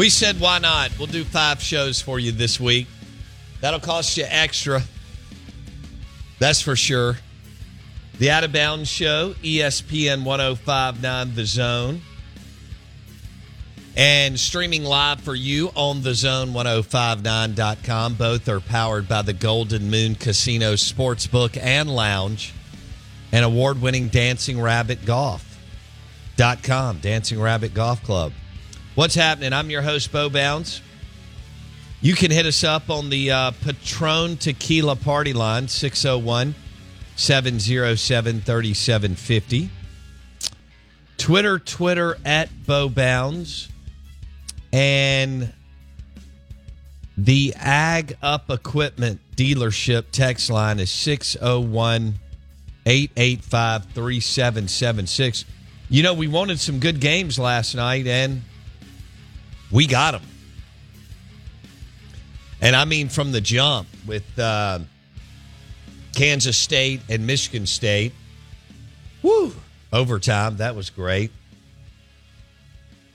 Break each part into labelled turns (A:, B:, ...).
A: We said, why not? We'll do five shows for you this week. That'll cost you extra. That's for sure. The Out of Bounds Show, ESPN 1059 The Zone. And streaming live for you on the zone1059.com. Both are powered by the Golden Moon Casino Sportsbook and Lounge and award winning Dancing Rabbit Golf.com, Dancing Rabbit Golf Club. What's happening? I'm your host, Bo Bounds. You can hit us up on the uh, Patron Tequila Party line, 601 707 3750. Twitter, Twitter at Bo Bounds. And the Ag Up Equipment dealership text line is 601 885 3776. You know, we wanted some good games last night, and we got them. And I mean from the jump with uh, Kansas State and Michigan State. Woo! Overtime. That was great.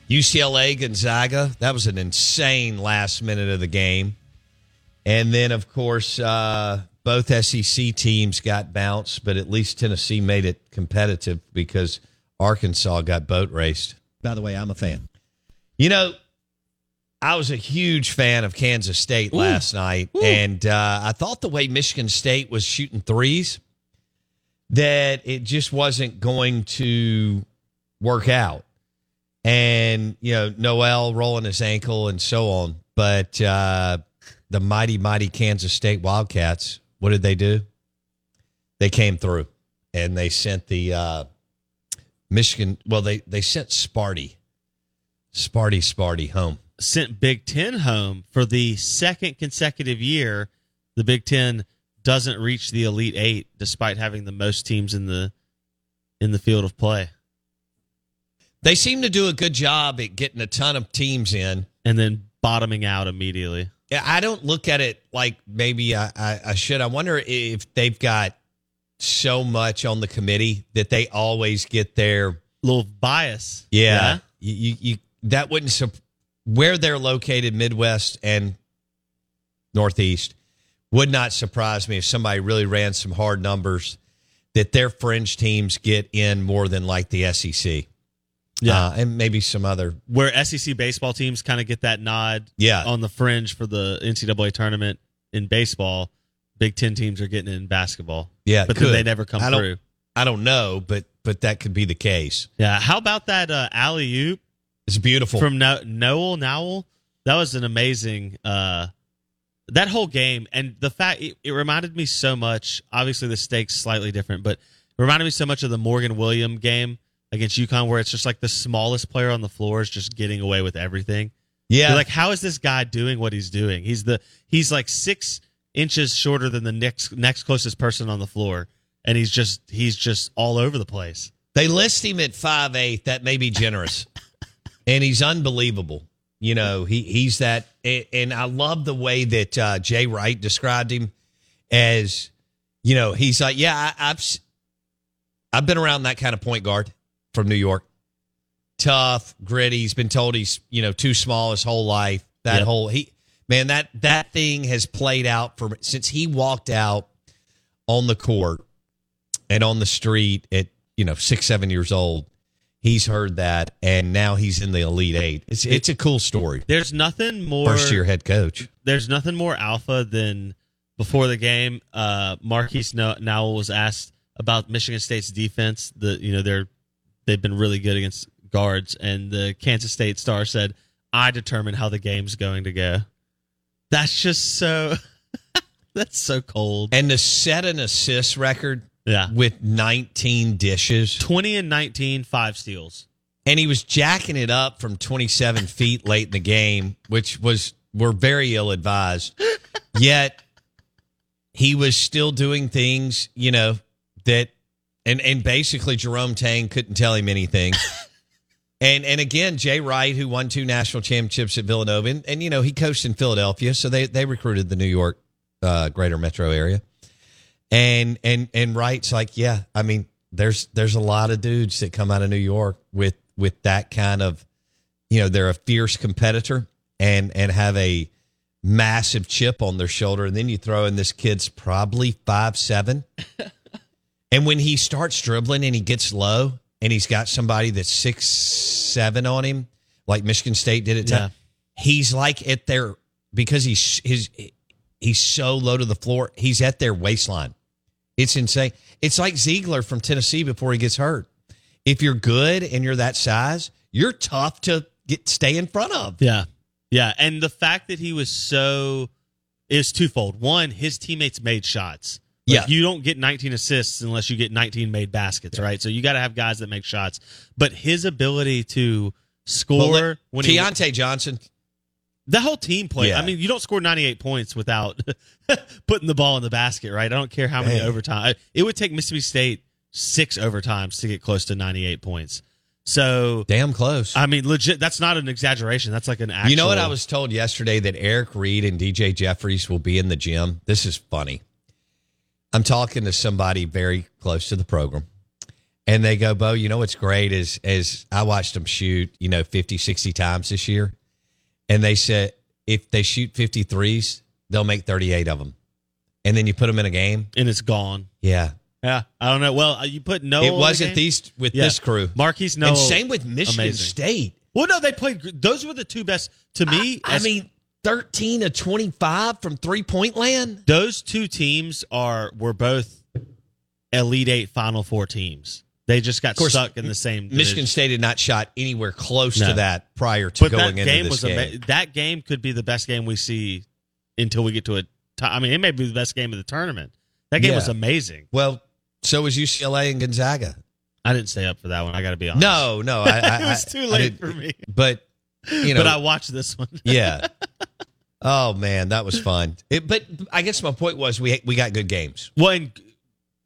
A: UCLA Gonzaga. That was an insane last minute of the game. And then, of course, uh, both SEC teams got bounced, but at least Tennessee made it competitive because Arkansas got boat raced.
B: By the way, I'm a fan.
A: You know, I was a huge fan of Kansas State last night, and uh, I thought the way Michigan State was shooting threes, that it just wasn't going to work out. And, you know, Nowell rolling his ankle and so on. But uh, the mighty, mighty Kansas State Wildcats, what did they do? They came through and they sent the uh, Michigan, well, they, they sent Sparty, Sparty, Sparty home.
C: Sent Big Ten home for the second consecutive year. The Big Ten doesn't reach the Elite Eight, despite having the most teams in the in the field of play,
A: They seem to do a good job at getting a ton of teams in.
C: and then bottoming out immediately.
A: Yeah, I don't look at it like maybe I, I, I should. I wonder if they've got so much on the committee that they always get their
C: Little bias.
A: yeah. You, you, you that wouldn't sup- where they're located, Midwest and Northeast, would not surprise me if somebody really ran some hard numbers that their fringe teams get in more than like the SEC.
C: Yeah.
A: Uh, and maybe some other
C: Where SEC baseball teams kind of get that nod
A: Yeah.
C: on the fringe for the NCAA tournament in baseball, Big Ten teams are getting in basketball.
A: Yeah,
C: But they never come
A: I
C: through.
A: I don't know, but but that could be the case.
C: Yeah. How about that uh, alley oop
A: It's beautiful.
C: from no- Noel Nowell? That was an amazing. Uh, that whole game and the fact it, it reminded me so much. Obviously, the stakes slightly different, but it reminded me so much of the Morgan William game against UConn, where it's just like the smallest player on the floor is just getting away with everything.
A: yeah,
C: You're like, how is this guy doing what he's doing? He's the he's like six inches shorter than the next next closest person on the floor, and he's just he's just all over the place.
A: They list him at five eight. That may be generous, and he's unbelievable. You know, he he's that, and I love the way that uh, Jay Wright described him as, you know, he's like, yeah, I, I've s- I've been around that kind of point guard from New York, tough, gritty. He's been told he's you know too small his whole life. That
C: Yep.
A: whole he man that that thing has played out for since he walked out on the court and on the street at you know six seven years old he's heard that and now he's in the elite eight it's it's a cool story
C: There's nothing more
A: first year head coach
C: there's nothing more alpha than before the game. Uh, Marquise No- Nowell was asked about Michigan State's defense. The you know they're they've been really good against guards, and the Kansas State star said, "I determine how the game's going to go." That's just so. that's so cold.
A: and to set an assist record
C: Yeah,
A: with 19 dishes.
C: Twenty and 19, five steals.
A: and he was jacking it up from 27 feet late in the game which was were very ill advised yet he was still doing things you know that and and basically Jerome Tang couldn't tell him anything. And and again Jay Wright who won two national championships at Villanova and, and you know he coached in Philadelphia so they they recruited the New York uh, greater metro area and and and Wright's like, yeah, I mean, there's there's a lot of dudes that come out of New York with with that kind of, you know, they're a fierce competitor and and have a massive chip on their shoulder, and then you throw in this kid's probably five seven, and when he starts dribbling and he gets low and he's got somebody that's six seven on him, like Michigan State did at
C: Yeah.
A: time, he's like at their because he's his he's so low to the floor, he's at their waistline. It's insane. It's like Zeigler from Tennessee before he gets hurt. If you're good and you're that size, you're tough to get stay in front of.
C: Yeah. Yeah. And the fact that he was so is twofold. One, his teammates made shots. Like,
A: Yeah.
C: You don't get 19 assists unless you get 19 made baskets, right? So you got to have guys that make shots. But his ability to score
A: Well,
C: when he,
A: Keyontae Johnson,
C: the whole team play.
A: Yeah.
C: I mean, you don't score 98 points without putting the ball in the basket, right? I don't care how many
A: Man.
C: overtime. It would take Mississippi State six overtimes to get close to 98 points. So,
A: damn close.
C: I mean, legit, that's not an exaggeration. That's like an actual.
A: you know what I was told yesterday that Eric Reed and DJ Jeffries will be in the gym. This is funny. I'm talking to somebody very close to the program. And they go, Bo, you know what's great is is I watched them shoot, you know, 50, 60 times this year. And they said if they shoot 53s, they'll make 38 of them. And then you put them in a game.
C: and it's gone.
A: Yeah.
C: Yeah, I don't know. Well, uh, you put no.
A: it wasn't these with this crew.
C: Marquise Nowell.
A: and same with Michigan
C: amazing.
A: State.
C: Well, no, they played. Those were the two best to me.
A: I
C: as-
A: mean, 13 to 25 from three point land.
C: those two teams are were both elite eight, Final Four teams. They just got
A: course,
C: stuck in the same.
A: Michigan. State had not shot anywhere close
C: No.
A: to that prior to
C: but
A: going
C: that
A: into
C: game
A: this
C: was
A: game.
C: ama- that game could be the best game we see until we get to a. T- I mean, it may be the best game of the tournament. That game
A: Yeah.
C: was amazing.
A: well, so was UCLA and Gonzaga.
C: I didn't stay up for that one. I got to be honest.
A: No, no, I, I,
C: it was too late for me.
A: But you know,
C: but I watched this one.
A: yeah. Oh man, that was fun. It, but I guess my point was we we got good games.
C: Well, and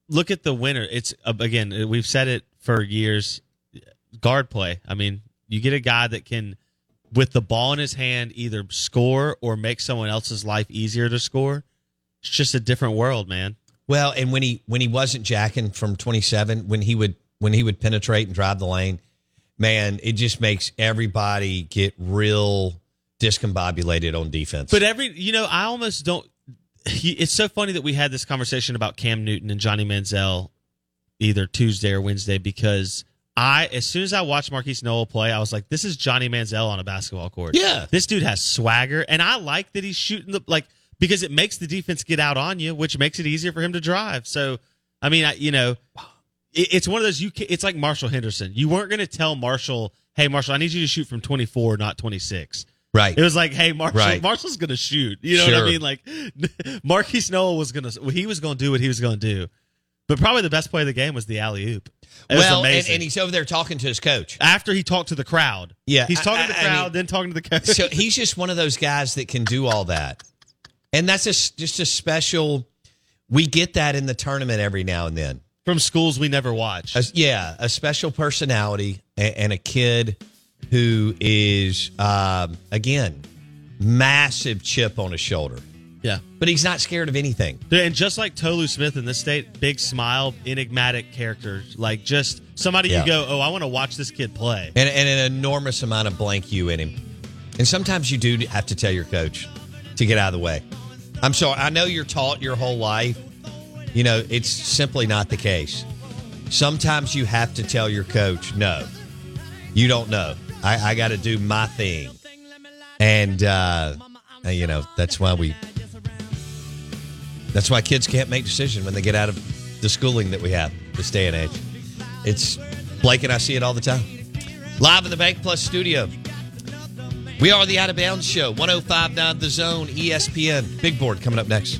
C: look at the winner. It's uh, again, we've said it for years. Guard play. I mean, you get a guy that can, with the ball in his hand, either score or make someone else's life easier to score. It's just a different world, man.
A: Well, and when he when he wasn't jacking from 27, when he would when he would penetrate and drive the lane, man, it just makes everybody get real discombobulated on defense.
C: But every, you know, I almost don't. He, it's so funny that we had this conversation about Cam Newton and Johnny Manziel either Tuesday or Wednesday because I, as soon as I watched Marquise Nowell play, I was like, this is Johnny Manziel on a basketball court.
A: Yeah.
C: This dude has swagger, and I like that he's shooting the, like, because it makes the defense get out on you, which makes it easier for him to drive. So, I mean, I, you know, it- it's one of those you. ca- It's like Marshall Henderson. You weren't going to tell Marshall, "Hey, Marshall, I need you to shoot from 24, not 26."
A: Right.
C: It was like, "Hey, Marshall,
A: Right.
C: Marshall's going to shoot." You know what I mean? Like Marquise Noah was going to. He was going to do what he was going to do. But probably the best play of the game was the alley oop.
A: Well, and, and he's over there talking to his coach.
C: after he talked to the crowd.
A: Yeah,
C: he's talking
A: I-
C: to the
A: I- I
C: crowd,
A: mean-
C: then talking to the coach.
A: so he's just one of those guys that can do all that, and that's just just a special. We get that in the tournament every now and then.
C: from schools we never watch.
A: A- yeah, a special personality and, and a kid who is um, again massive chip on his shoulder,
C: yeah.
A: but he's not scared of anything.
C: And just like Tolu Smith in this state, big smile, enigmatic character, like just somebody
A: Yeah.
C: you go, oh, I want to watch this kid play.
A: and, and an enormous amount of blank you in him. And sometimes you do have to tell your coach to get out of the way. I'm sorry. I know you're taught your whole life. You know, it's simply not the case. Sometimes you have to tell your coach, no, you don't know. I, I got to do my thing. And, uh, you know, that's why we, that's why kids can't make decisions when they get out of the schooling that we have this day and age. It's Blake and I see it all the time. Live in the BankPlus studio. We are the Out of Bounds Show, 1059 The Zone, ESPN. Big board coming up next.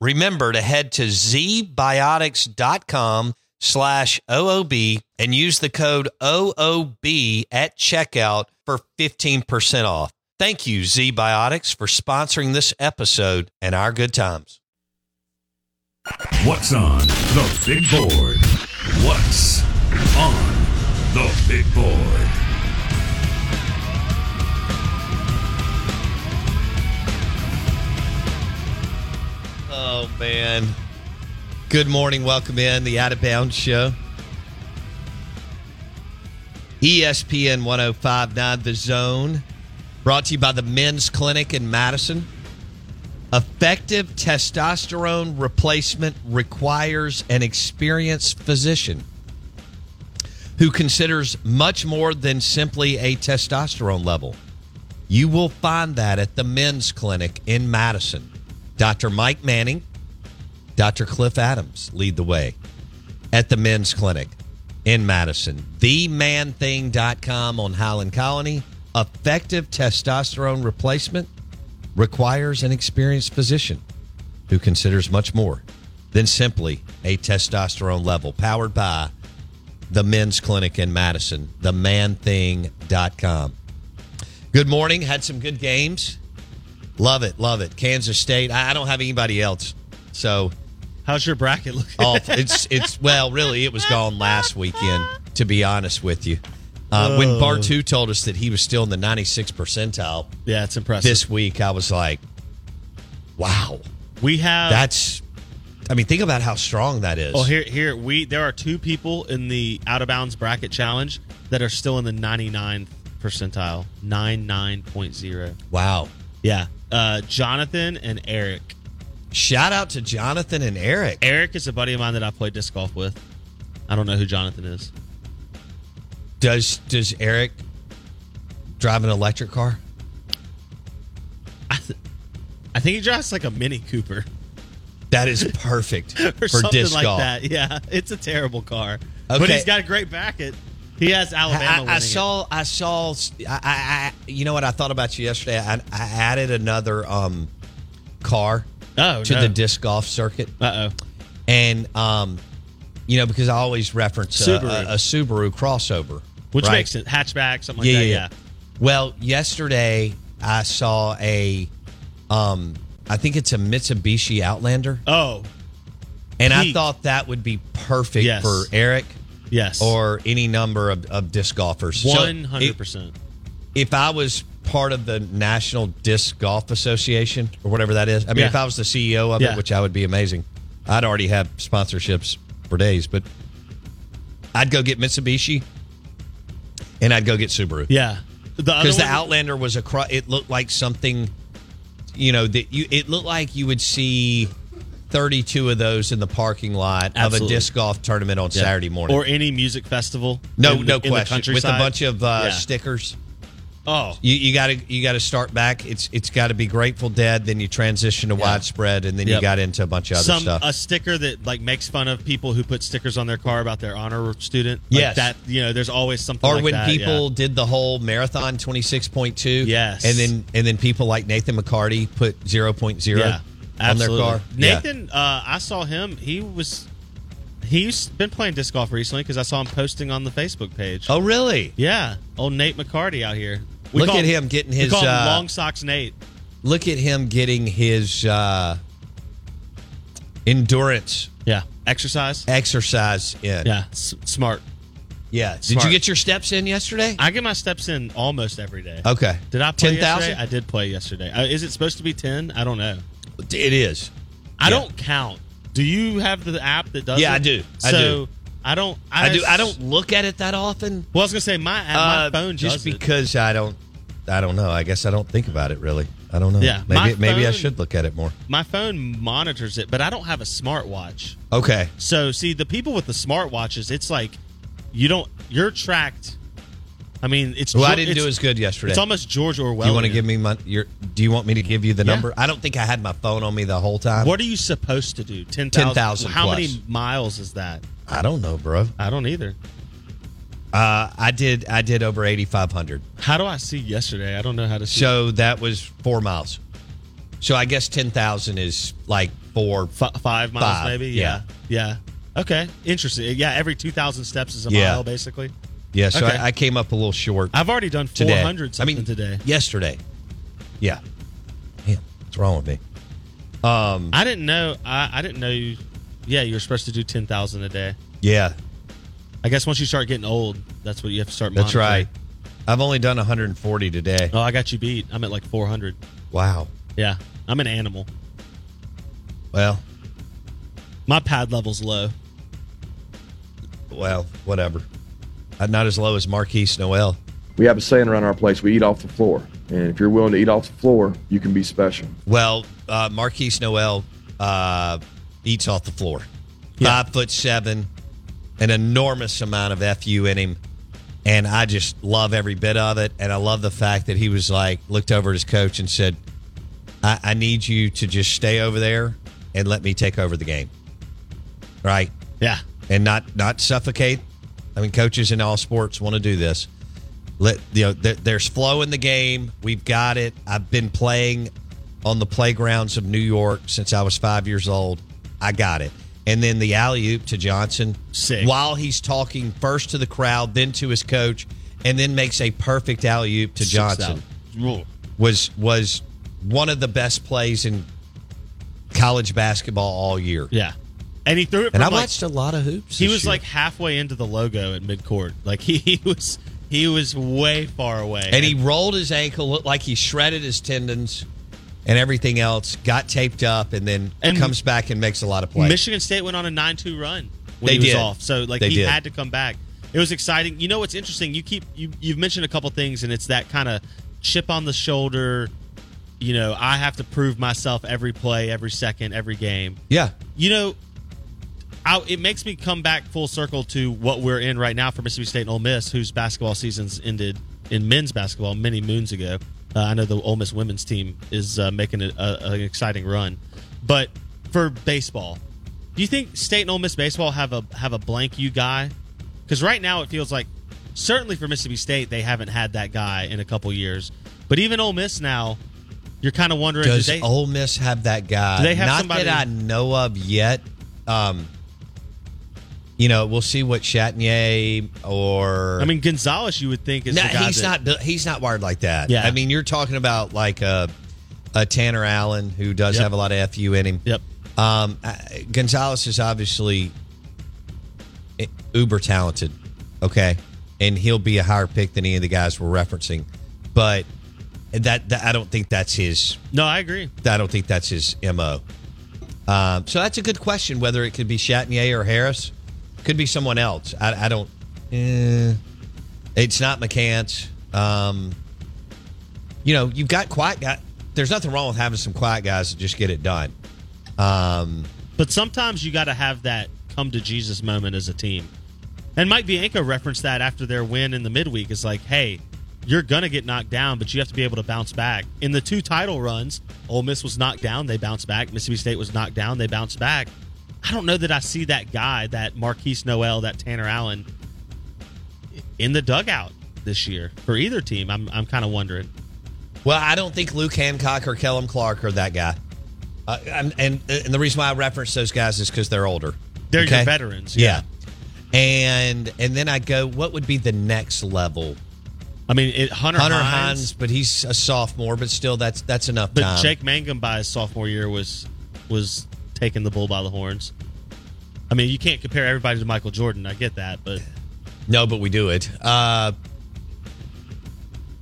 A: Remember to head to zbiotics.com slash OOB and use the code OOB at checkout for 15% off. Thank you, ZBiotics, for sponsoring this episode and our good times.
D: What's on the big board? What's on the big board?
A: Oh, man. Good morning. Welcome in the Out of Bounds Show. ESPN 1059 The Zone. Brought to you by the Men's Clinic in Madison. Effective testosterone replacement requires an experienced physician who considers much more than simply a testosterone level. You will find that at the Men's Clinic in Madison. Dr. Mike Manning, Dr. Cliff Adams lead the way at the Men's Clinic in Madison. TheManThing.com on Highland Colony. Effective testosterone replacement requires an experienced physician who considers much more than simply a testosterone level. Powered by the Men's Clinic in Madison, themanthing.com. Good morning. Had some good games. Love it. Love it. Kansas State. I I don't have anybody else. So
C: How's your bracket looking?
A: oh, it's it's well, really, it was gone last weekend. To be honest with you, uh, when
C: Oh.
A: Bartu told us that he was still in the 96 percentile
C: yeah, it's impressive.
A: this week, I was like, "Wow,
C: we have
A: that's." I mean, think about how strong that is.
C: Oh, here, here we there are two people in the out of bounds bracket challenge that are still in the 99th percentile, 99.0.
A: Wow!
C: Yeah, uh, Jonathan and Eric.
A: Shout out to Jonathan and Eric.
C: Eric is a buddy of mine that I played disc golf with. I don't know who Jonathan is.
A: Does does Eric drive an electric car?
C: I, th- I think he drives like a Mini Cooper
A: That is perfect
C: or
A: for
C: something
A: disc
C: like
A: golf.
C: that. Yeah, it's a terrible car, but he's got a great bracket. He has Alabama.
A: I, I
C: winning it.
A: saw. I saw. I, I. You know what? I thought about you yesterday. I, I added another um, car
C: Oh
A: to
C: no.
A: the disc golf circuit,
C: Uh oh.
A: and um, you know because I always reference a,
C: Subaru.
A: a, a Subaru crossover,
C: which
A: right?
C: makes it hatchback, something like
A: yeah,
C: that.
A: yeah,
C: Yeah.
A: yeah. Well, yesterday I saw a, um, I think it's a Mitsubishi Outlander,
C: Oh,
A: and I thought that would be perfect
C: Yes.
A: for Eric
C: yes.
A: or any number of, of disc golfers.
C: One hundred percent.
A: if I was part of the National Disc Golf Association or whatever that is, I mean,
C: Yeah.
A: if I was the CEO of
C: Yeah.
A: it, which I would be amazing, I'd already have sponsorships for days, but I'd go get Mitsubishi and I'd go get Subaru.
C: Yeah.
A: Because the
C: one-
A: Outlander was a, cro- it looked like something, you know, that you, it looked like you would see 32 of those in the parking lot of a disc golf tournament on
C: Yeah.
A: Saturday morning.
C: or any music festival.
A: no,
C: the-
A: no question. With a bunch of uh,
C: Yeah.
A: stickers.
C: Oh,
A: You, you gotta you gotta start back. It's it's got to be Grateful Dead. Then you transition to
C: Yeah.
A: widespread, and then you got into a bunch of other
C: some
A: stuff.
C: a sticker that like makes fun of people who put stickers on their car about their honor student. Like
A: Yes.
C: that you know, there's always something.
A: or
C: like
A: when
C: that,
A: people
C: yeah.
A: did the whole marathon twenty six point two,
C: Yes.
A: and then and then people like Nathan McCarty put 0.0
C: yeah,
A: on
C: absolutely.
A: their car. Yeah.
C: Nathan, uh, I saw him. He was he's been playing disc golf recently because I saw him posting on the Facebook page.
A: Oh really?
C: yeah, old Nate McCarty out here.
A: Look
C: call
A: at him getting his,
C: We call him
A: uh,
C: long socks Nate.
A: Look at him getting his uh, endurance
C: Yeah, exercise.
A: exercise in.
C: Yeah, s- smart.
A: yeah. Did you get your steps in yesterday?
C: I get my steps in almost every day.
A: okay.
C: Did I play
A: 10,000?
C: yesterday? I did play yesterday. Uh, is it supposed to be ten? I don't know.
A: It is.
C: I
A: Yeah.
C: don't count. Do you have the app that does
A: Yeah,
C: it?
A: I do. I
C: so
A: do.
C: I don't.
A: I do. I don't look at it that often.
C: Well, I was gonna say my app- my
A: Uh,
C: phone
A: just
C: does it.
A: because I don't. I don't know. I guess I don't think about it really. I don't know.
C: Yeah,
A: maybe
C: my
A: maybe I should look at it more.
C: my phone monitors it, but I don't have a smartwatch.
A: Okay.
C: So see, the people with the smartwatches, it's like you don't. You're tracked. I mean, it's.
A: Well, I didn't do as good yesterday.
C: It's almost George Orwell.
A: do you want to give me my your? Do you want me to give you the
C: Yeah.
A: number? I don't think I had my phone on me the whole time.
C: What are you supposed to do? Ten
A: 10,000
C: How
A: plus.
C: many miles is that?
A: I don't know, bro.
C: I don't either.
A: Uh, I did. I did over eighty five hundred.
C: How do I see yesterday? I don't know how to see.
A: So that was four miles. So I guess ten thousand is like four.
C: F- five miles,
A: Five,
C: maybe.
A: yeah.
C: Yeah. yeah. Okay. Interesting. Yeah. Every two thousand steps is a
A: Yeah.
C: mile, basically.
A: Yeah. So
C: Okay.
A: I, I came up a little short
C: I've already done 400
A: today.
C: hundred
A: I mean
C: today.
A: Yesterday. Yeah. Damn. What's wrong with me? Um.
C: I didn't know. I, I didn't know. You, yeah, you were supposed to do ten thousand a day.
A: Yeah.
C: I guess once you start getting old, that's what you have to start.
A: That's right. I've only done 140 today.
C: Oh, I got you beat. I'm at like four hundred.
A: Wow.
C: Yeah, I'm an animal.
A: Well,
C: My pad level's low.
A: well, whatever. Uh, Not as low as Marquise Nowell.
B: We have a saying around our place: we eat off the floor. And if you're willing to eat off the floor, you can be special.
A: Well, uh, Marquise Nowell uh, eats off the floor. Five foot seven, an enormous amount of fu in him, and I just love every bit of it. And I love the fact that he was like looked over at his coach and said, I, "I need you to just stay over there and let me take over the game." Right.
C: Yeah,
A: and not not suffocate. I mean, coaches in all sports want to do this. Let you know there, there's flow in the game. We've got it. I've been playing on the playgrounds of New York since I was five years old. I got it. And then the alley oop to Johnson,
C: Sick.
A: while he's talking first to the crowd, then to his coach, and then makes a perfect alley oop to
C: Six
A: Johnson was was one of the best plays in college basketball all year.
C: Yeah, and he threw it.
A: And I
C: like-
A: watched a lot of hoops.
C: He was
A: year.
C: like halfway into the logo at midcourt. Like he, he was he was way far away.
A: And he rolled his ankle, looked like he shredded his tendons and everything else, got taped up, and then
C: And-
A: comes back and makes a lot of plays.
C: Michigan State went on a nine-two run when
A: They
C: he was
A: did.
C: off. So like
A: They
C: he
A: did.
C: had to come back. It was exciting. You know what's interesting? You keep you you've mentioned a couple things, and it's that kind of chip on the shoulder. You know, I have to prove myself every play, every second, every game.
A: yeah.
C: You know, I, it makes me come back full circle to what we're in right now for Mississippi State and Ole Miss, whose basketball seasons ended in men's basketball many moons ago. Uh, I know the Ole Miss women's team is uh, making a, a, an exciting run, but for baseball, do you think State and Ole Miss baseball have a have a blank you guy? Because right now it feels like certainly for Mississippi State they haven't had that guy in a couple years, but even Ole Miss now, you're kind of wondering
A: Does
C: do they,
A: Ole Miss have that guy?
C: Do they have
A: Not
C: somebody-
A: that I know of yet. um, you know, we'll see what Chatagnier or
C: I mean, Gonzalez, you would think is
A: no,
C: the guy
A: he's
C: that,
A: not. He's not wired like that.
C: Yeah.
A: I mean, you're talking about like a, a Tanner Allen who does
C: Yep.
A: have a lot of fu in him.
C: Yep.
A: Um, uh, Gonzalez is obviously uber talented. Okay, and he'll be a higher pick than any of the guys we're referencing. But that, that I don't think that's his.
C: No, I agree.
A: I don't think that's his mo. Um, so that's a good question. Whether it could be Chatagnier or Harris, could be someone else. I, I don't. Eh, it's not McCants. Um, you know, you've got quiet guy. There's nothing wrong with having some quiet guys that just get it done. Um,
C: But sometimes you got to have that come to Jesus moment as a team. And Mike Bianco referenced that after their win in the midweek. It's like, hey, you're going to get knocked down, but you have to be able to bounce back. In the two title runs, Ole Miss was knocked down, they bounced back. Mississippi State was knocked down, they bounced back. I don't know that I see that guy, that Marquise Nowell, that Tanner Allen, in the dugout this year for either team. I'm, I'm kind of wondering.
A: Well, I don't think Luke Hancock or Kellum Clark are that guy. Uh, and, and and the reason why I reference those guys is because they're older.
C: They're your veterans,
A: Yeah. And and then I go, what would be the next level?
C: I mean, it, Hunter,
A: Hunter
C: Hines,
A: Hines, but he's a sophomore, but still, that's that's enough
C: But
A: time.
C: Jake Mangum by his sophomore year was was taking the bull by the horns. I mean, you can't compare everybody to Michael Jordan. I get that, but
A: No, but we do it. Uh,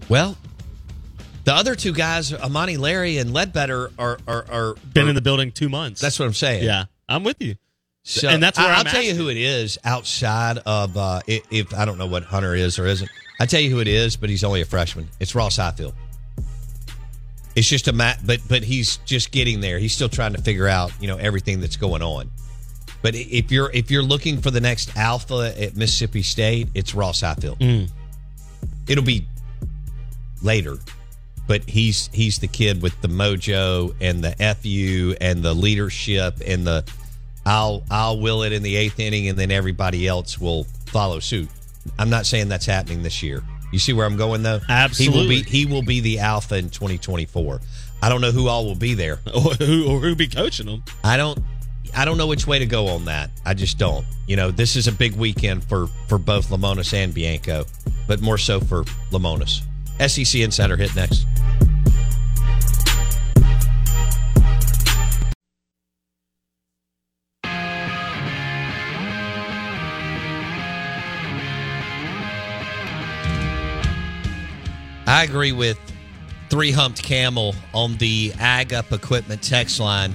A: well, the other two guys, Amani Larry and Ledbetter, are are, are
C: been
A: are-
C: in the building two months.
A: That's what I'm saying.
C: yeah, I'm with you.
A: So,
C: and that's where
A: I,
C: I'm
A: will tell you who it is outside of uh, if, if I don't know what Hunter is or isn't. I tell you who it is, but he's only a freshman. It's Ross Highfield. It's just a mat, but but he's just getting there. He's still trying to figure out you know everything that's going on. But if you're if you're looking for the next alpha at Mississippi State, it's Ross Highfield.
C: Mm.
A: It'll be later, but he's he's the kid with the mojo and the fu and the leadership and the I'll I'll will it in the eighth inning and then everybody else will follow suit. I'm not saying that's happening this year. You see where I'm going though?
C: Absolutely.
A: He will be he will be the alpha in 2024. I don't know who all will be there.
C: Or who or who be coaching them?
A: I don't I don't know which way to go on that. I just don't. You know, this is a big weekend for for both Lemonis and Bianco, but more so for Lemonis. SEC Insider hit next. I agree with three humped camel on the Ag Up Equipment text line.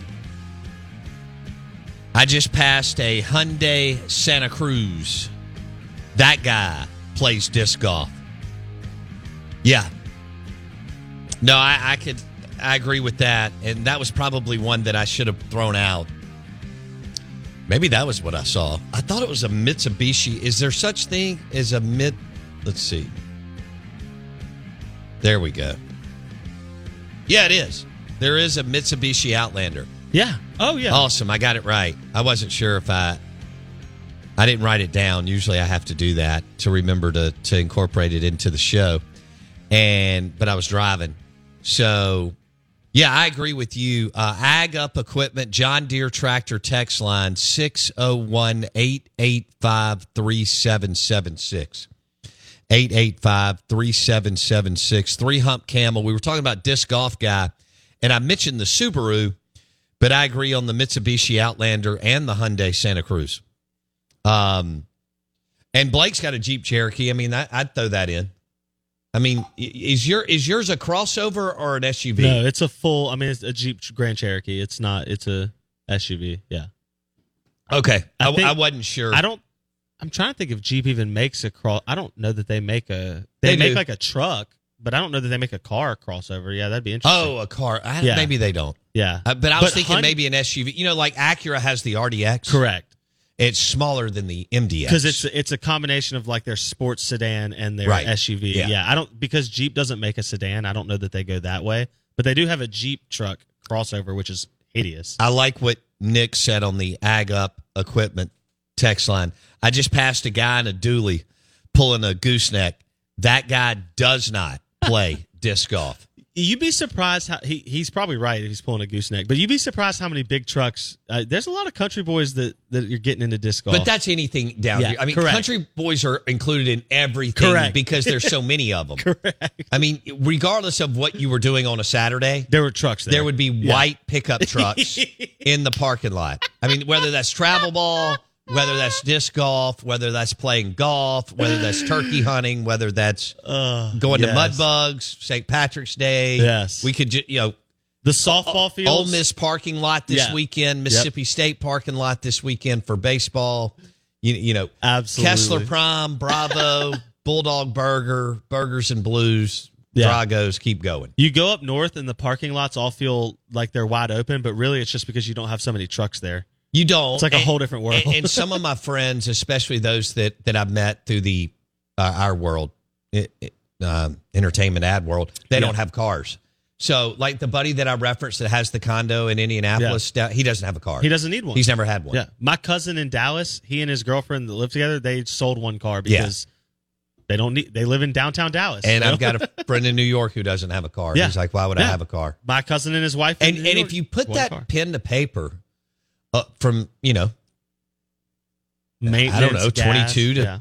A: I just passed a Hyundai Santa Cruz. That guy plays disc golf. Yeah. No, I, I could I agree with that. And that was probably one that I should have thrown out. Maybe that was what I saw. I thought it was a Mitsubishi. Is there such thing as a mid let's see. There we go. Yeah, it is. There is a Mitsubishi Outlander.
C: Yeah. Oh yeah.
A: Awesome. I got it right. I wasn't sure if I I didn't write it down. Usually I have to do that to remember to to incorporate it into the show. And but I was driving. So yeah, I agree with you. Uh, Ag Up Equipment, John Deere Tractor text line 601 885 3776. 885 3776. Three hump camel. We were talking about disc golf guy, and I mentioned the Subaru, but I agree on the Mitsubishi Outlander and the Hyundai Santa Cruz. Um, and Blake's got a Jeep Cherokee. I mean, I, I'd throw that in. I mean, is your is yours a crossover or an SUV?
C: No, it's a full. I mean, it's a Jeep Grand Cherokee. It's not. It's a SUV. Yeah.
A: Okay, I,
C: I think-
A: I wasn't sure.
C: I don't. I'm trying to think if Jeep even makes a cross. I don't know that they make a.
A: They
C: They, make
A: do.
C: like a truck, but I don't know that they make a car crossover. Yeah, that'd be interesting.
A: Oh, a car. I,
C: Yeah.
A: Maybe they don't.
C: yeah.
A: Uh, but I was
C: But
A: thinking
C: Hun-
A: maybe an SUV. You know, like Acura has the RDX.
C: correct
A: It's smaller than the MDX
C: because it's it's a combination of like their sports sedan and their
A: Right.
C: SUV.
A: Yeah.
C: Yeah. I don't because Jeep doesn't make a sedan. I don't know that they go that way, but they do have a Jeep truck crossover, which is hideous.
A: I like what Nick said on the Ag Up equipment text line. I just passed a guy in a dually pulling a gooseneck. That guy does not play disc golf.
C: you'd be surprised how he, he's probably right if he's pulling a gooseneck, but you'd be surprised how many big trucks. Uh, there's a lot of country boys that that you're getting into disc golf.
A: But that's anything down
C: Yeah,
A: here. I mean,
C: correct.
A: country boys are included in everything
C: Correct.
A: because there's so many of them.
C: correct.
A: I mean, regardless of what you were doing on a Saturday,
C: There were trucks there.
A: there would be
C: Yeah.
A: white pickup trucks in the parking lot. I mean, whether that's travel ball, whether that's disc golf, whether that's playing golf, whether that's turkey hunting, whether that's
C: Uh,
A: going to
C: yes.
A: mud bugs, St. Patrick's Day.
C: Yes.
A: we could, ju- you know,
C: The softball field,
A: Ole Miss parking lot this
C: Yeah.
A: weekend, Mississippi State parking lot this weekend for baseball. You, you know,
C: Absolutely.
A: Kessler Prime, Bravo, Bulldog Burger, Burgers and Blues,
C: Yeah.
A: Dragos, keep going.
C: You go up north and the parking lots all feel like they're wide open, but really it's just because you don't have so many trucks there.
A: You don't.
C: It's like a whole different world.
A: And, and some of my friends, especially those that that I've met through the uh, our world, it, it, um, entertainment ad world, they
C: Yeah.
A: don't have cars. So, like the buddy that I referenced that has the condo in Indianapolis, down- he doesn't have a car.
C: He doesn't need one.
A: He's never had one.
C: Yeah. My cousin in Dallas, he and his girlfriend that live together, they sold one car because they don't need they live in downtown Dallas.
A: And
C: you know?
A: I've got a friend in New York who doesn't have a car.
C: Yeah.
A: He's like, why would I have a car?
C: my cousin and his wife
A: And and
C: York,
A: if you put that
C: car.
A: pen to paper uh, from you know I don't know,
C: gas,
A: 22 to
C: yeah.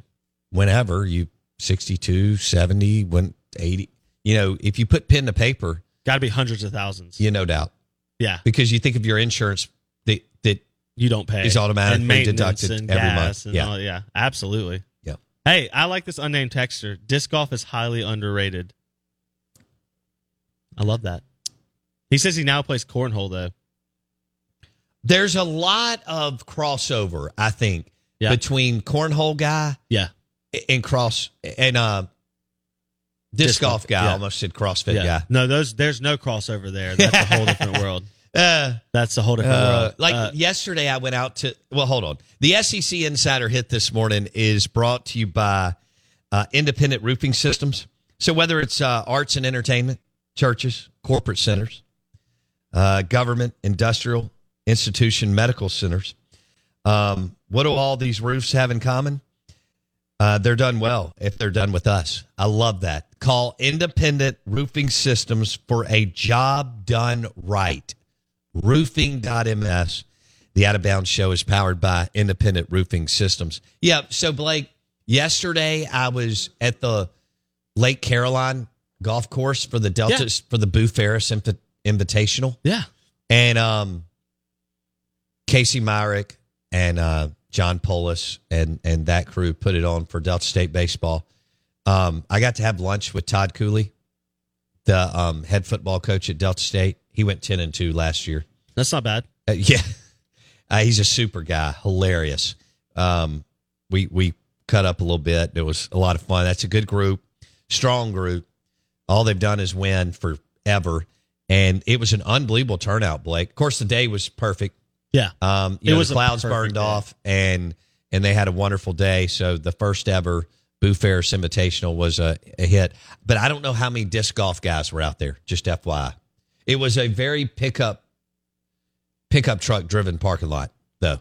A: whenever you 62, 70, when 80, you know, if you put pen to paper,
C: got to be hundreds of thousands.
A: you no doubt
C: Yeah.
A: because you think of your insurance that that
C: You don't pay.
A: is automatically deducted every month. Yeah.
C: all- yeah. Absolutely.
A: Yeah.
C: Hey, I like this unnamed texture Disc golf is highly underrated. I love that. He says he now plays cornhole though.
A: There's a lot of crossover, I think,
C: Yeah.
A: between cornhole guy
C: Yeah.
A: and cross and uh disc,
C: Disc
A: golf guy.
C: yeah.
A: I almost said CrossFit
C: yeah.
A: guy.
C: No, those there's no crossover there. That's a whole different world.
A: Uh,
C: That's a whole different
A: Uh,
C: world.
A: like
C: Uh,
A: yesterday, I went out to. Well, hold on. The SEC Insider Hit this morning is brought to you by uh, Independent Roofing Systems. So whether it's uh, arts and entertainment, churches, corporate centers, uh, government, industrial, institution, medical centers, um, what do all these roofs have in common? Uh, they're done well if they're done with us. I love that. Call Independent Roofing Systems for a job done right roofing.ms. The Out of Bounds show is powered by Independent Roofing Systems. Yeah. So, Blake, yesterday I was at the Lake Caroline golf course for the Delta,
C: Yeah.
A: for the Boo Ferriss Invitational.
C: yeah.
A: And um, Casey Myrick and uh, John Polis and, and that crew put it on for Delta State Baseball. Um, I got to have lunch with Todd Cooley, the um, head football coach at Delta State. He went 10 and 2 last year.
C: That's not bad.
A: Uh, yeah. Uh, he's a super guy, hilarious. Um, we we cut up a little bit. It was a lot of fun. That's a good group, strong group. All they've done is win forever, and it was an unbelievable turnout. Blake, of course, the day was perfect.
C: Yeah.
A: Um, you
C: It
A: know,
C: was
A: the clouds burned
C: day.
A: off, and and they had a wonderful day. So the first ever Boo Ferriss Invitational was a, a hit. But I don't know how many disc golf guys were out there. Just FYI, it was a very pickup pickup truck driven parking lot though.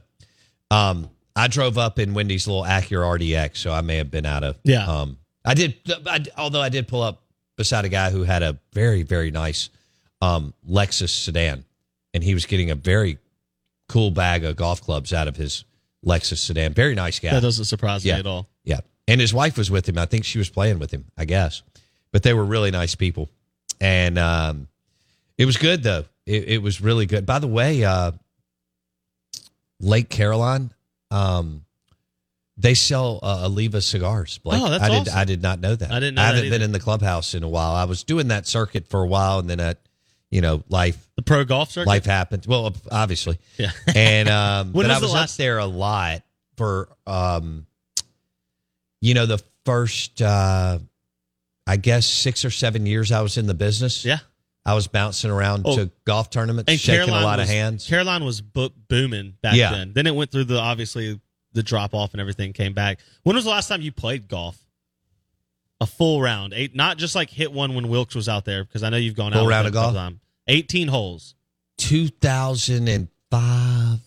A: Um, I drove up in Wendy's little Acura RDX, so I may have been out of.
C: Yeah.
A: Um, I did, I, although I did pull up beside a guy who had a very very nice um, Lexus sedan, and he was getting a very cool bag of golf clubs out of his Lexus sedan. Very nice guy.
C: That doesn't surprise
A: Yeah.
C: me at all.
A: Yeah. And his wife was with him. I think she was playing with him, I guess. But they were really nice people. And um, it was good, though. It, it was really good. By the way, uh, Lake Caroline, um, they sell uh, Oliva cigars. Blake.
C: Oh, that's
A: I did,
C: awesome.
A: I did not know that.
C: I didn't know
A: I haven't been in the clubhouse in a while. I was doing that circuit for a while, and then, uh, you know, life
C: The pro golf circuit.
A: life happened. Well, obviously.
C: Yeah.
A: And um,
C: When
A: but
C: was
A: I
C: the
A: was
C: last-
A: up there a lot for um, you know, the first uh, I guess six or seven years I was in the business.
C: Yeah.
A: I was bouncing around
C: Oh.
A: to golf tournaments,
C: And
A: shaking
C: Caroline
A: a lot
C: was,
A: of hands.
C: Caroline was bo- booming back
A: Yeah.
C: then. Then it went through the obviously the drop off and everything came back. When was the last time you played golf? A full round, eight, not just like hit one when Wilkes was out there because I know you've gone
A: Full
C: out
A: round of golf?
C: times. Eighteen holes.
A: 2005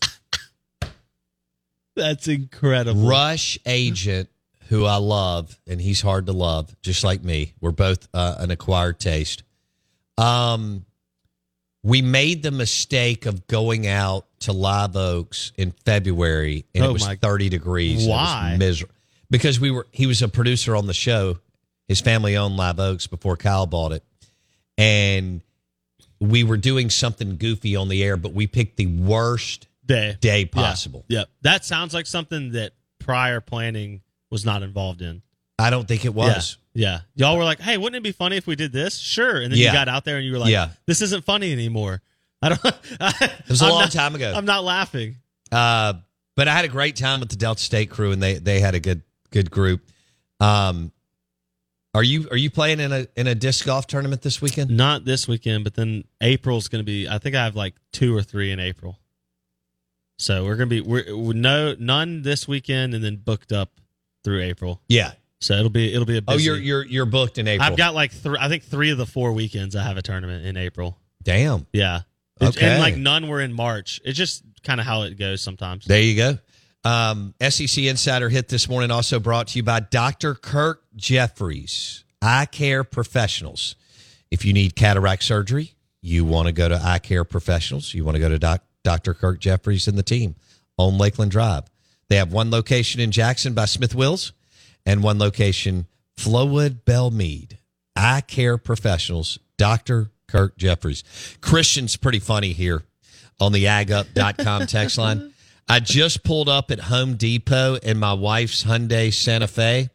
C: That's incredible.
A: Rush agent who I love, and he's hard to love, just like me. We're both uh, an acquired taste. Um, we made the mistake of going out to Live Oaks in February, and
C: Oh,
A: it was 30 degrees.
C: Why?
A: Miserable. Because we were. He was a producer on the show. His family owned Live Oaks before Kyle bought it, and we were doing something goofy on the air, but we picked the worst
C: Day.
A: day
C: Yeah.
A: possible.
C: Yep. That sounds like something that prior planning was not involved in.
A: I don't think it was.
C: Yeah. yeah. Y'all were like, hey, wouldn't it be funny if we did this? Sure. And then
A: Yeah.
C: you got out there and you were like,
A: Yeah.
C: this isn't funny anymore. I don't. it
A: was a long time ago.
C: I'm not laughing.
A: Uh, but I had a great time with the Delta State crew, and they they had a good good group. Um, are you are you playing in a in a disc golf tournament this weekend?
C: Not this weekend, but then April's going to be. I think I have like two or three in April. So we're going to be we're, we no none this weekend, and then booked up through April.
A: Yeah.
C: So it'll be it'll be a.
A: Oh, you're you're you're booked in April.
C: I've got like three. I think three of the four weekends I have a tournament in April.
A: damn.
C: Yeah.
A: Okay.
C: And like none were in March. It's just kind of how it goes sometimes.
A: There you go. Um, SEC Insider Hit this morning also brought to you by Dr. Kirk Jeffries, Eye Care Professionals. If you need cataract surgery, you want to go to Eye Care Professionals, you want to go to doc, Dr. Kirk Jeffries and the team on Lakeland Drive. They have one location in Jackson by Smith Wills and one location, Flowood Bellmead. Eye Care Professionals, Dr. Kirk Jeffries. Christian's pretty funny here on the agup.com text line. I just pulled up at Home Depot in my wife's Hyundai Santa Fe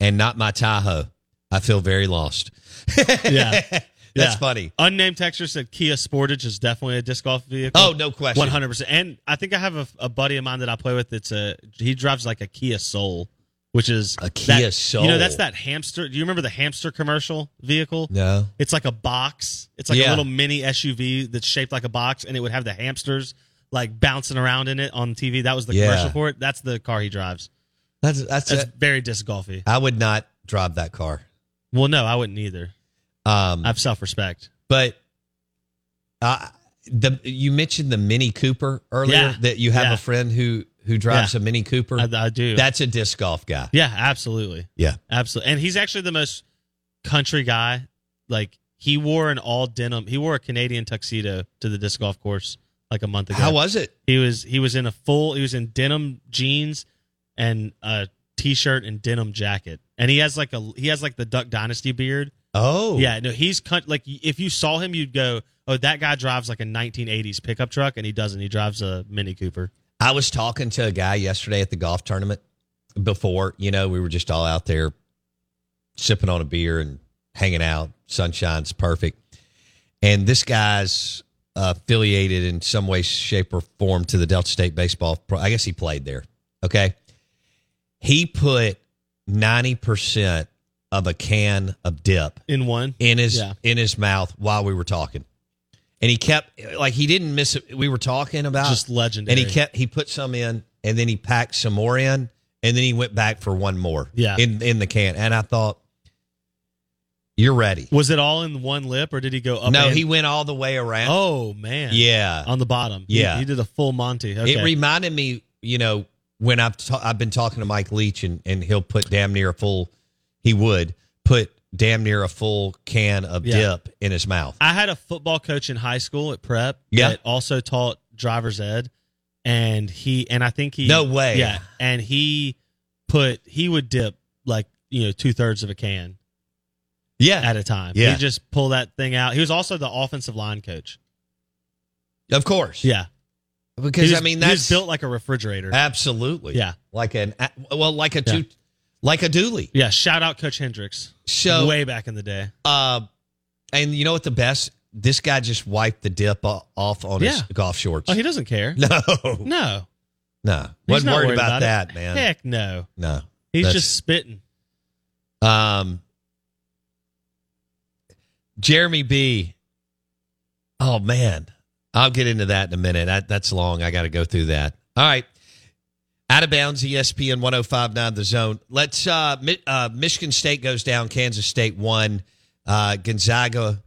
A: and not my Tahoe. I feel very lost.
C: Yeah.
A: That's
C: Yeah.
A: funny.
C: Unnamed texter said Kia Sportage is definitely a disc golf vehicle.
A: Oh, no question.
C: One hundred percent. And I think I have a, a buddy of mine that I play with. It's a he drives like a Kia Soul, which is
A: A Kia
C: that-
A: Soul.
C: You know, that's that hamster. Do you remember the hamster commercial vehicle?
A: No.
C: It's like a box. It's like
A: Yeah.
C: a little mini SUV that's shaped like a box, and it would have the hamsters like bouncing around in it on TV. That was the
A: Yeah.
C: commercial for it. That's the car he drives.
A: That's that's
C: That's very disc golfy.
A: I would not drive that car.
C: Well, no, I wouldn't either.
A: Um,
C: I have self respect.
A: but uh, the you mentioned the Mini Cooper earlier
C: Yeah.
A: that you have
C: Yeah.
A: a friend who who drives a Mini Cooper.
C: I, I do.
A: That's a disc golf guy.
C: yeah, absolutely.
A: Yeah.
C: Absolutely. And he's actually the most country guy. Like he wore an all denim. He wore a Canadian tuxedo to the disc golf course like a month ago.
A: How was it?
C: he was he was in a full he was in denim jeans and a t-shirt and denim jacket. And he has like a he has like the Duck Dynasty beard.
A: Oh,
C: Yeah, no, he's cut like if you saw him you'd go, "Oh, that guy drives like a 1980s pickup truck." And he doesn't. He drives a Mini Cooper.
A: I was talking to a guy yesterday at the golf tournament before, you know, we were just all out there sipping on a beer and hanging out. Sunshine's perfect. And this guy's affiliated in some way, shape, or form to the Delta State Baseball. Pro- I guess he played there. Okay. He put 90% of a can of dip
C: In one.
A: in his
C: Yeah.
A: in his mouth while we were talking. And he kept like he didn't miss it. We were talking about
C: Just legendary.
A: and he kept he put some in and then he packed some more in and then he went back for one more.
C: Yeah.
A: In in the can. And I thought, You're ready.
C: Was it all in one lip or did he go up
A: no,
C: and-
A: he went all the way around.
C: Oh man.
A: Yeah.
C: On the bottom. He-
A: Yeah.
C: He, did a full Monty. Okay.
A: It reminded me, you know, when I've ta- I've been talking to Mike Leach and, and he'll put damn near a full he would put damn near a full can of
C: Yeah.
A: dip in his mouth.
C: I had a football coach in high school at prep
A: Yeah.
C: that also taught driver's ed and he and I think he
A: No way.
C: Yeah. And he put he would dip like, you know, two thirds of a can
A: Yeah.
C: at a time.
A: Yeah.
C: He'd just pull that thing out. He was also the offensive line coach.
A: Of course.
C: Yeah.
A: Because
C: was,
A: I mean that's
C: built like a refrigerator.
A: absolutely.
C: Yeah.
A: Like an well like a
C: Yeah.
A: two like a dually.
C: yeah. Shout out Coach Hendricks.
A: So
C: way back in the day.
A: uh and you know what the best this guy just wiped the dip off on his
C: Yeah.
A: golf shorts.
C: Oh, he doesn't care.
A: no.
C: No.
A: No.
C: He's
A: Wasn't
C: not
A: worried
C: worried
A: about,
C: about
A: that, man.
C: Heck no.
A: No.
C: He's just spitting.
A: Um, Jeremy B. Oh man, I'll get into that in a minute. That, that's long. I got to go through that. All right. Out of bounds, ESPN 1059 The Zone. Let's, uh, uh, Michigan State goes down. Kansas State won. Uh, Gonzaga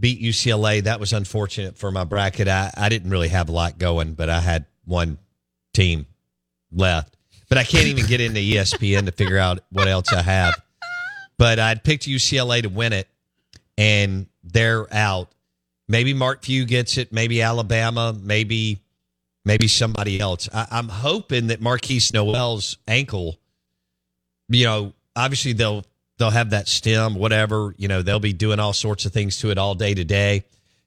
A: beat UCLA. That was unfortunate for my bracket. I, I didn't really have a lot going, but I had one team left. But I can't even get into ESPN to figure out what else I have. But I'd picked UCLA to win it. And they're out. Maybe Mark Few gets it. Maybe Alabama. Maybe maybe somebody else. I, I'm hoping that Marquis Nowell's ankle. You know, obviously they'll they'll have that stem, whatever. You know, they'll be doing all sorts of things to it all day today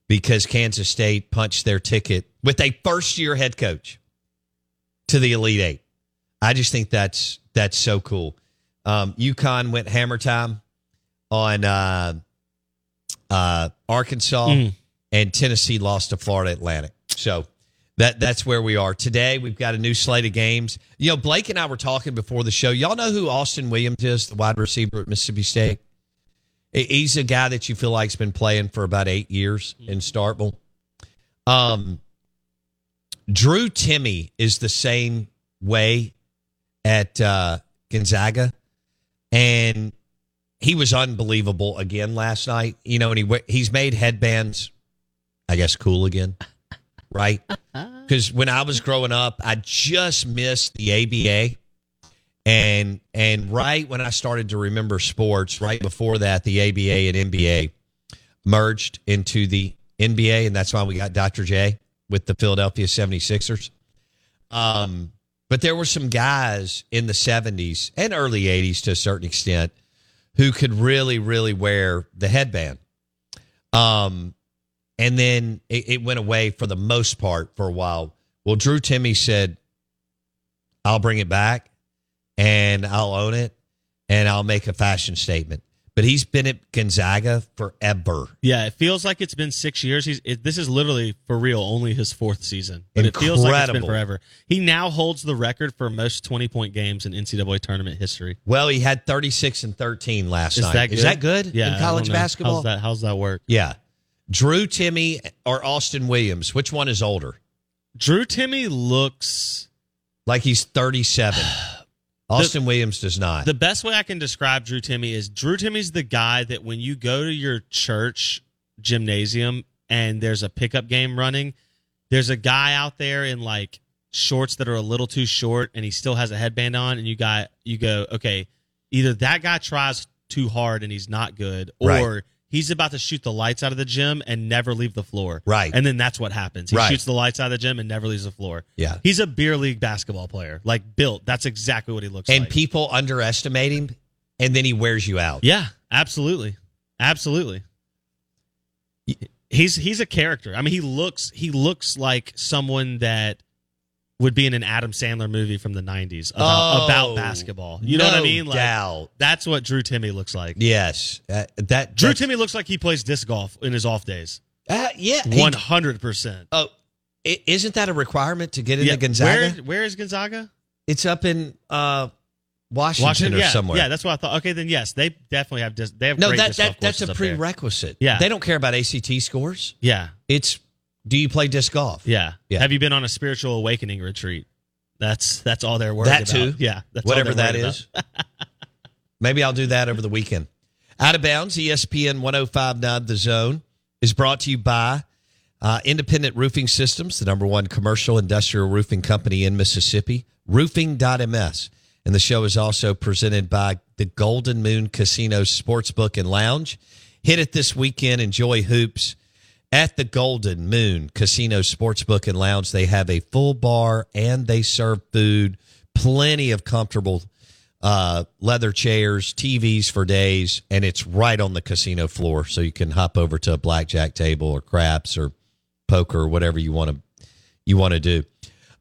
A: because Kansas State punched their ticket with a first year head coach to the Elite Eight. I just think that's that's so cool. Um, UConn went hammer time on uh, uh, Arkansas,
C: Mm.
A: and Tennessee lost to Florida Atlantic. So that that's where we are today. We've got a new slate of games. You know, Blake and I were talking before the show. Y'all know who Austin Williams is, the wide receiver at Mississippi State. He's a guy that you feel like's been playing for about eight years in Starkville. Um, Drew Timme is the same way at uh, Gonzaga, and he was unbelievable again last night. You know, and he he's made headbands, I guess, cool again, right? Because when I was growing up, I just missed the ABA, and and right when I started to remember sports, right before that, the ABA and NBA merged into the NBA, and that's why we got Dr. J with the Philadelphia 76ers. Um, but there were some guys in the 70s and early 80s to a certain extent who could really, really wear the headband. Um, and then it, it went away for the most part for a while. Well, Drew Timme said, I'll bring it back and I'll own it and I'll make a fashion statement. But he's been at Gonzaga forever.
C: Yeah, it feels like it's been six years. He's it, this is literally for real only his fourth season, but it feels like it's been forever. He now holds the record for most twenty point games in NCAA tournament history.
A: Well, he had 36 and 13 last
C: Is
A: night.
C: that good?
A: Is that good
C: Yeah,
A: in college basketball?
C: How's that? How's that work?
A: Yeah. Drew Timme or Austin Williams, which one is older?
C: Drew Timme looks
A: Like he's 37. Austin Williams does not.
C: The best way I can describe Drew Timme is Drew Timme's the guy that when you go to your church gymnasium and there's a pickup game running, there's a guy out there in like shorts that are a little too short and he still has a headband on and you got you go, okay, either that guy tries too hard and he's not good or
A: Right.
C: He's about to shoot the lights out of the gym and never leave the floor.
A: Right.
C: And then that's what happens. He
A: Right.
C: shoots the lights out of the gym and never leaves the floor.
A: Yeah.
C: He's a beer league basketball player. Like built. That's exactly what he looks
A: and
C: like.
A: And people underestimate him, and then he wears you out.
C: Yeah, absolutely, absolutely. He's he's a character. I mean, he looks he looks like someone that would be in an Adam Sandler movie from the '90s about,
A: Oh,
C: about basketball. You know what I mean? Like,
A: doubt.
C: That's what Drew Timme looks like.
A: Yes. Uh, that
C: Drew Timme looks like he plays disc golf in his off days.
A: Uh, yeah.
C: One hundred percent.
A: oh, i- isn't that a requirement to get into Gonzaga?
C: Where, where is Gonzaga?
A: it's up in uh, Washington, or
C: yeah,
A: somewhere.
C: Yeah, that's what I thought. Okay, then yes, they definitely have. Dis- they have
A: no, that,
C: disc golf
A: that that's a prerequisite.
C: Yeah.
A: They don't care about ACT scores.
C: Yeah,
A: It's do you play disc golf?
C: Yeah.
A: Yeah.
C: Have you been on a spiritual awakening retreat? That's that's all they're worried
A: That
C: about.
A: too?
C: Yeah. That's
A: whatever that is. Maybe I'll do that over the weekend. Out of bounds, ESPN 1059 The Zone is brought to you by uh, Independent Roofing Systems, the number one commercial industrial roofing company in Mississippi, roofing.ms. And the show is also presented by the Golden Moon Casino Sportsbook and Lounge. Hit it this weekend. Enjoy hoops at the Golden Moon Casino Sportsbook and Lounge. They have a full bar and they serve food, plenty of comfortable uh, leather chairs, TVs for days, and it's right on the casino floor. So you can hop over to a blackjack table or craps or poker or whatever you want to you want to do.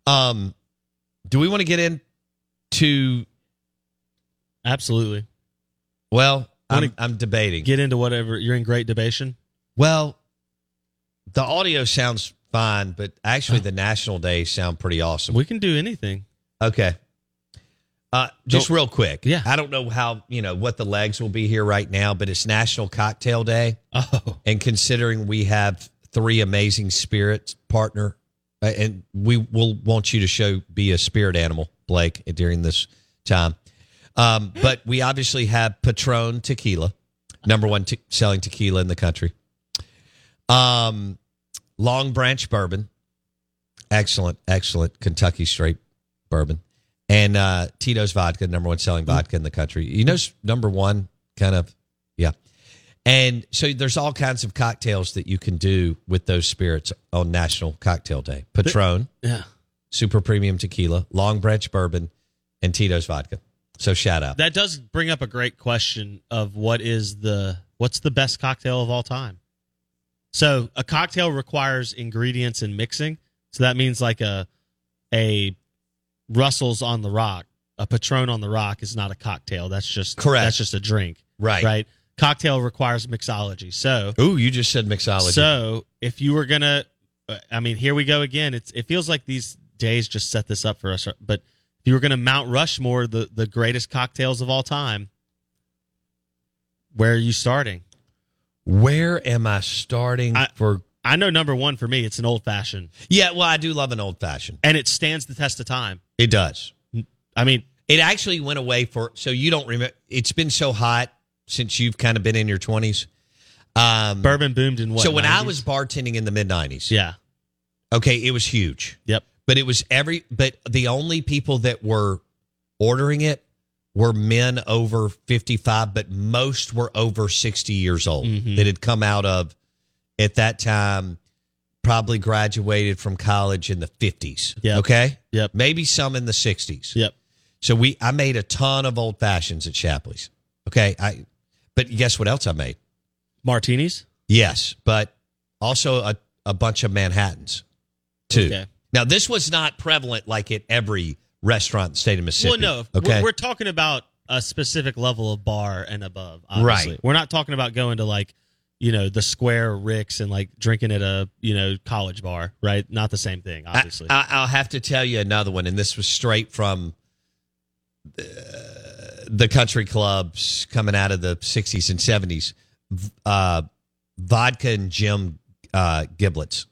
A: Um, do we want to get into?
C: Absolutely.
A: Well, I'm, I'm debating.
C: Get into whatever. You're in great debation.
A: Well, the audio sounds fine, but actually the national days sound pretty awesome.
C: We can do anything.
A: Okay. Uh, just
C: Don't-
A: real quick.
C: Yeah.
A: I don't know how, you know, what the legs will be here right now, but it's National Cocktail Day.
C: Oh,
A: And considering we have three amazing spirits partner, uh, and we will want you to show, be a spirit animal, Blake, during this time. Um, but we obviously have Patron tequila, number one te- selling tequila in the country. Um, Longbranch bourbon, excellent, excellent Kentucky straight bourbon, and uh, Tito's vodka, number one selling vodka in the country. You know, number one kind of, yeah. And so there's all kinds of cocktails that you can do with those spirits on National Cocktail Day. Patron,
C: Yeah.
A: super premium tequila, Longbranch bourbon, and Tito's vodka. So shout out.
C: That does bring up a great question of what is the what's the best cocktail of all time. So a cocktail requires ingredients and mixing. So that means like a a Russell's on the rock, a Patron on the rock is not a cocktail. That's just
A: Correct.
C: That's just a drink.
A: Right.
C: Right. Cocktail requires mixology. So
A: Ooh, you just said mixology.
C: so if you were gonna, I mean, here we go again. It's it feels like these days just set this up for us. But if you were gonna Mount Rushmore the the greatest cocktails of all time, where are you starting?
A: Where am I starting
C: I-
A: for?
C: I know number one for me, it's an old fashioned,
A: Yeah, well, I do love an old fashioned.
C: and it stands the test of time.
A: It does.
C: I mean,
A: It actually went away for so you don't remember. It's been so hot since you've kind of been in your twenties. Um,
C: bourbon boomed in what?
A: so when I was bartending in the mid nineties,
C: yeah,
A: okay, it was huge.
C: yep,
A: but it was every but the only people that were ordering it were men over 55 but most were over 60 years old
C: Mhm.
A: that had come out of at that time probably graduated from college in the 50s
C: Yep.
A: okay
C: Yep.
A: maybe some in the 60s
C: yep.
A: so we i made a ton of old fashions at shapley's okay i but guess what else i made
C: Martinis.
A: yes but also a, a bunch of manhattans too
C: Okay.
A: now, this was not prevalent like at every restaurant in the state of Mississippi.
C: Well, no,
A: Okay.
C: we're, we're talking about a specific level of bar and above. Obviously.
A: Right.
C: We're not talking about going to like, you know, the Square Ricks and like drinking at a you know college bar, right? Not the same thing, obviously.
A: I, I'll have to tell you another one, and this was straight from uh, the country clubs coming out of the 60s and 70s. Uh, vodka and Jim uh, gimlets.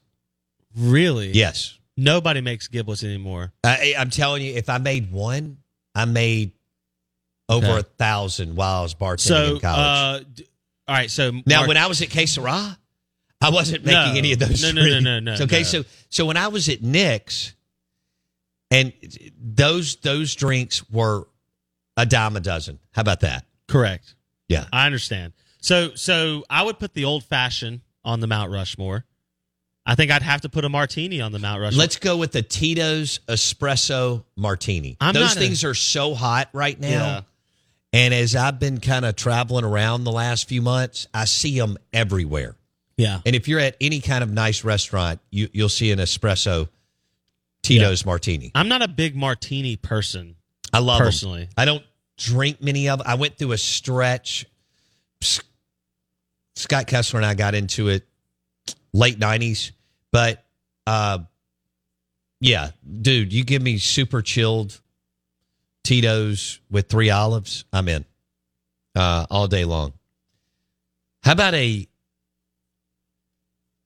C: really?
A: Yes.
C: Nobody makes gimlets anymore.
A: I, I'm telling you, if I made one, I made over
C: Okay.
A: a thousand while I was bartending
C: So,
A: in college.
C: uh, d- all right. So
A: Now,
C: Mark-
A: when I was at Que Sera, I wasn't
C: No.
A: making any of those.
C: No, no, no,
A: drinks.
C: no, no,
A: Okay,
C: no.
A: so so when I was at Nick's, and those those drinks were a dime a dozen. How about that?
C: correct.
A: Yeah.
C: I understand. So so I would put the old fashioned on the Mount Rushmore. I think I'd have to put a martini on the Mount Rushmore.
A: Let's go with the Tito's espresso martini.
C: I'm
A: those
C: not a-
A: things are so hot right now.
C: Yeah.
A: And as I've been kind of traveling around the last few months, I see them everywhere.
C: Yeah.
A: And if you're at any kind of nice restaurant, you, you'll see an espresso Tito's martini.
C: I'm not a big martini person.
A: I love
C: Personally.
A: I don't drink many of. Them. I went through a stretch. Scott Kessler and I got into it late '90s, but uh, yeah, dude, you give me super chilled Tito's with three olives, I'm in uh, all day long. How about a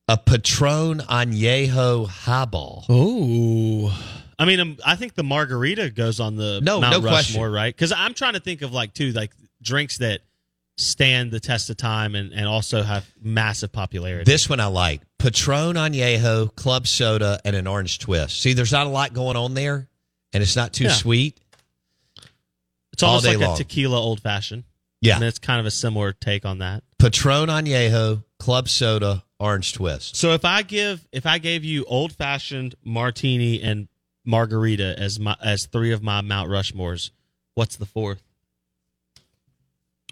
A: a Patron Añejo highball?
C: Oh. I mean, um, I think the margarita goes on the
A: No,
C: Mount
A: no question.
C: Right? Because I'm trying to think of like too, like drinks that stand the test of time and, and also have massive popularity.
A: This one I like. Patron Añejo, club soda, and an orange twist. See, there's not a lot going on there, and it's not too
C: Yeah.
A: sweet.
C: it's almost like
A: long.
C: a tequila old fashioned.
A: Yeah.
C: and it's kind of a similar take on that.
A: Patron Añejo, club soda, orange twist.
C: So if I give if I gave you old fashioned martini and margarita as my as three of my Mount Rushmores, what's the fourth?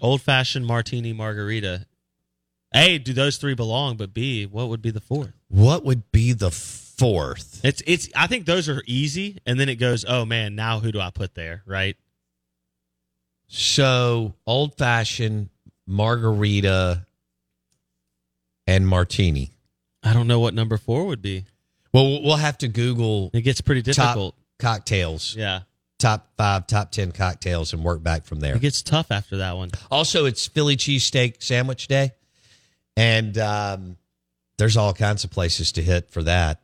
C: Old fashioned martini margarita. A, do those three belong? But B, what would be the fourth?
A: What would be the fourth?
C: It's it's I think those are easy, and then it goes, oh man, now who do I put there? Right?
A: So, old fashioned, margarita, and martini.
C: I don't know what number four would be.
A: Well, we'll have to Google
C: It gets pretty difficult.
A: cocktails,
C: Yeah.
A: Top five, top 10 cocktails, and work back from there.
C: It gets tough after that one.
A: Also, it's Philly cheesesteak sandwich day, and um, there's all kinds of places to hit for that,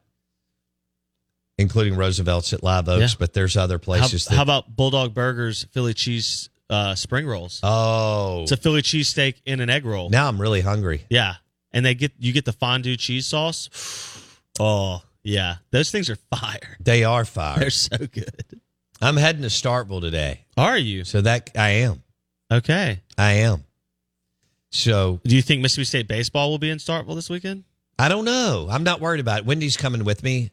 A: including Roosevelt's at Live Oaks.
C: Yeah.
A: But there's other
C: How,
A: places. that,
C: how about Bulldog Burgers Philly cheese uh, spring rolls?
A: Oh,
C: It's a Philly cheesesteak in an egg roll.
A: now I'm really hungry.
C: Yeah, and they get you get the fondue cheese sauce. Oh yeah, those things are fire.
A: They are fire.
C: They're so good.
A: I'm heading to Starkville today,
C: Are you
A: so that I am.
C: okay?
A: I am. So
C: Do you think Mississippi State baseball will be in Starkville this weekend?
A: I don't know. I'm not worried about it. Wendy's coming with me.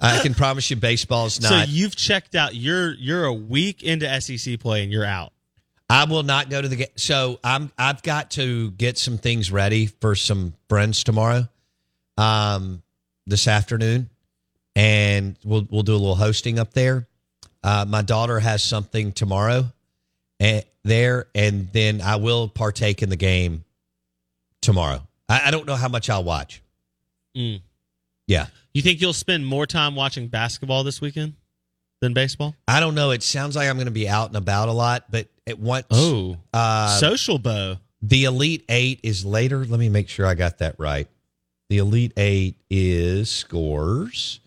A: I can promise you, baseball's not.
C: So you've checked out. You're you're a week into SEC play and you're out.
A: I will not go to the game. So I'm I've got to get some things ready for some friends tomorrow, um, this afternoon, and we'll we'll do a little hosting up there. Uh, my daughter has something tomorrow, and there, and then I will partake in the game tomorrow. I, I don't know how much I'll watch.
C: Mm.
A: Yeah,
C: You think you'll spend more time watching basketball this weekend than baseball?
A: I don't know. It sounds like I'm going to be out and about a lot, but at once,
C: Oh,
A: uh,
C: social bow.
A: The Elite Eight is later. Let me make sure I got that right. The Elite Eight is scores.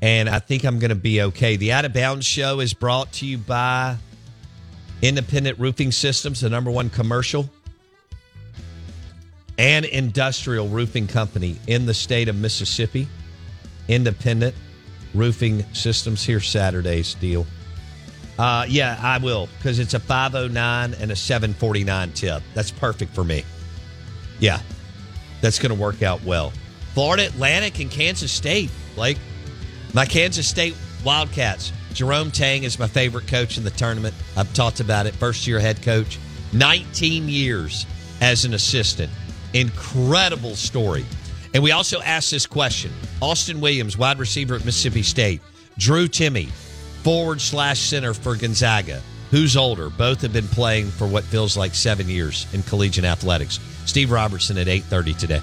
A: And I think I'm going to be okay. The Out of Bounds show is brought to you by Independent Roofing Systems, the number one commercial and industrial roofing company in the state of Mississippi. Independent Roofing Systems here Saturday's deal. Uh, yeah, I will because it's a 509 and a 749 tip. That's perfect for me. Yeah, that's going to work out well. Florida Atlantic and Kansas State. Like my Kansas State Wildcats. Jerome Tang is my favorite coach in the tournament. I've talked about it. First year head coach, 19 years as an assistant. Incredible story. And we also asked this question Austin Williams, wide receiver at Mississippi State, Drew Timme, forward slash center for Gonzaga. Who's older? Both have been playing for what feels like seven years in collegiate athletics. Steve Robertson at 8:30 today.